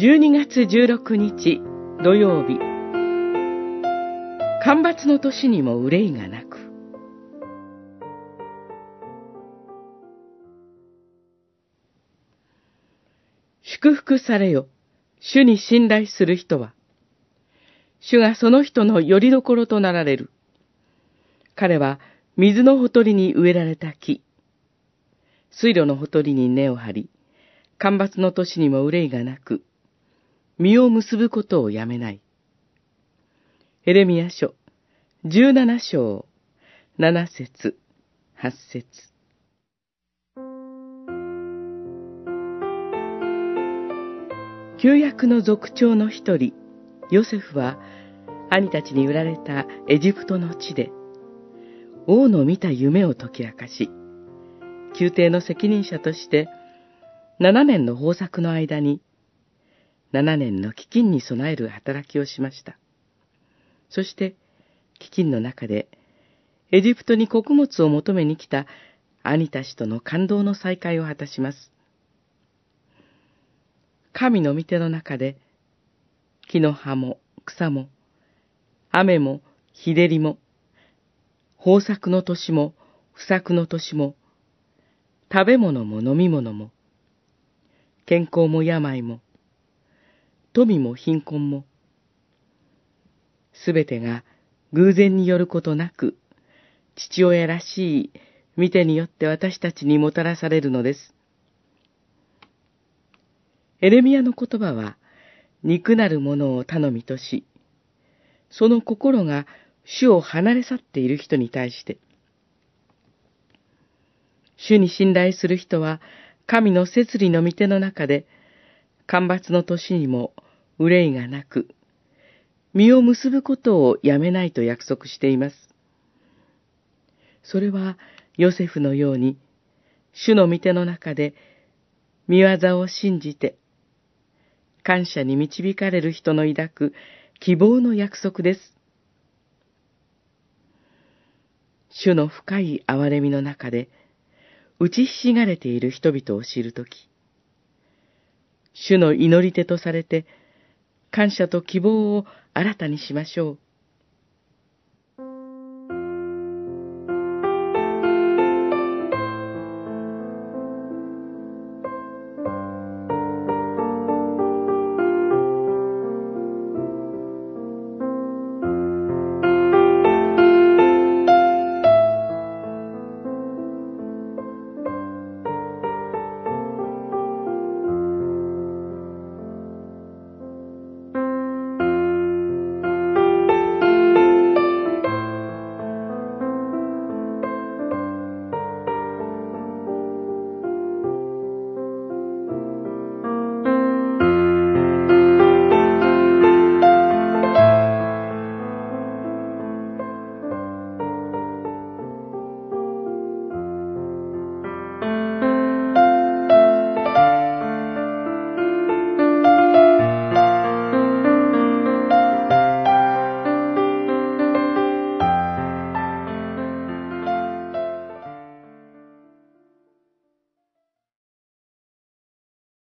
12月16日土曜日。干ばつの年にも憂いがなく。祝福されよ。主に信頼する人は。主がその人の拠り所となられる。彼は水のほとりに植えられた木。水路のほとりに根を張り干ばつの年にも憂いがなく実を結ぶことをやめない。エレミア書、十七章、七節、八節。旧約の族長の一人、ヨセフは、兄たちに売られたエジプトの地で、王の見た夢を解き明かし、宮廷の責任者として、七年の豊作の間に、7年の飢饉に備える働きをしました。そして、飢饉の中で、エジプトに穀物を求めに来た兄たちとの感動の再会を果たします。神の御手の中で、木の葉も草も、雨も日照りも、豊作の年も不作の年も、食べ物も飲み物も、健康も病も、富も貧困も、すべてが偶然によることなく、父親らしい見てによって私たちにもたらされるのです。エレミアの言葉は、肉なるものを頼みとし、その心が主を離れ去っている人に対して、主に信頼する人は、神の摂理の御手の中で、干ばつの年にも憂いがなく、実を結ぶことをやめないと約束しています。それは、ヨセフのように、主の御手の中で、見業を信じて、感謝に導かれる人の抱く希望の約束です。主の深い憐れみの中で、打ちひしがれている人々を知るとき、主の祈り手とされて、感謝と希望を新たにしましょう。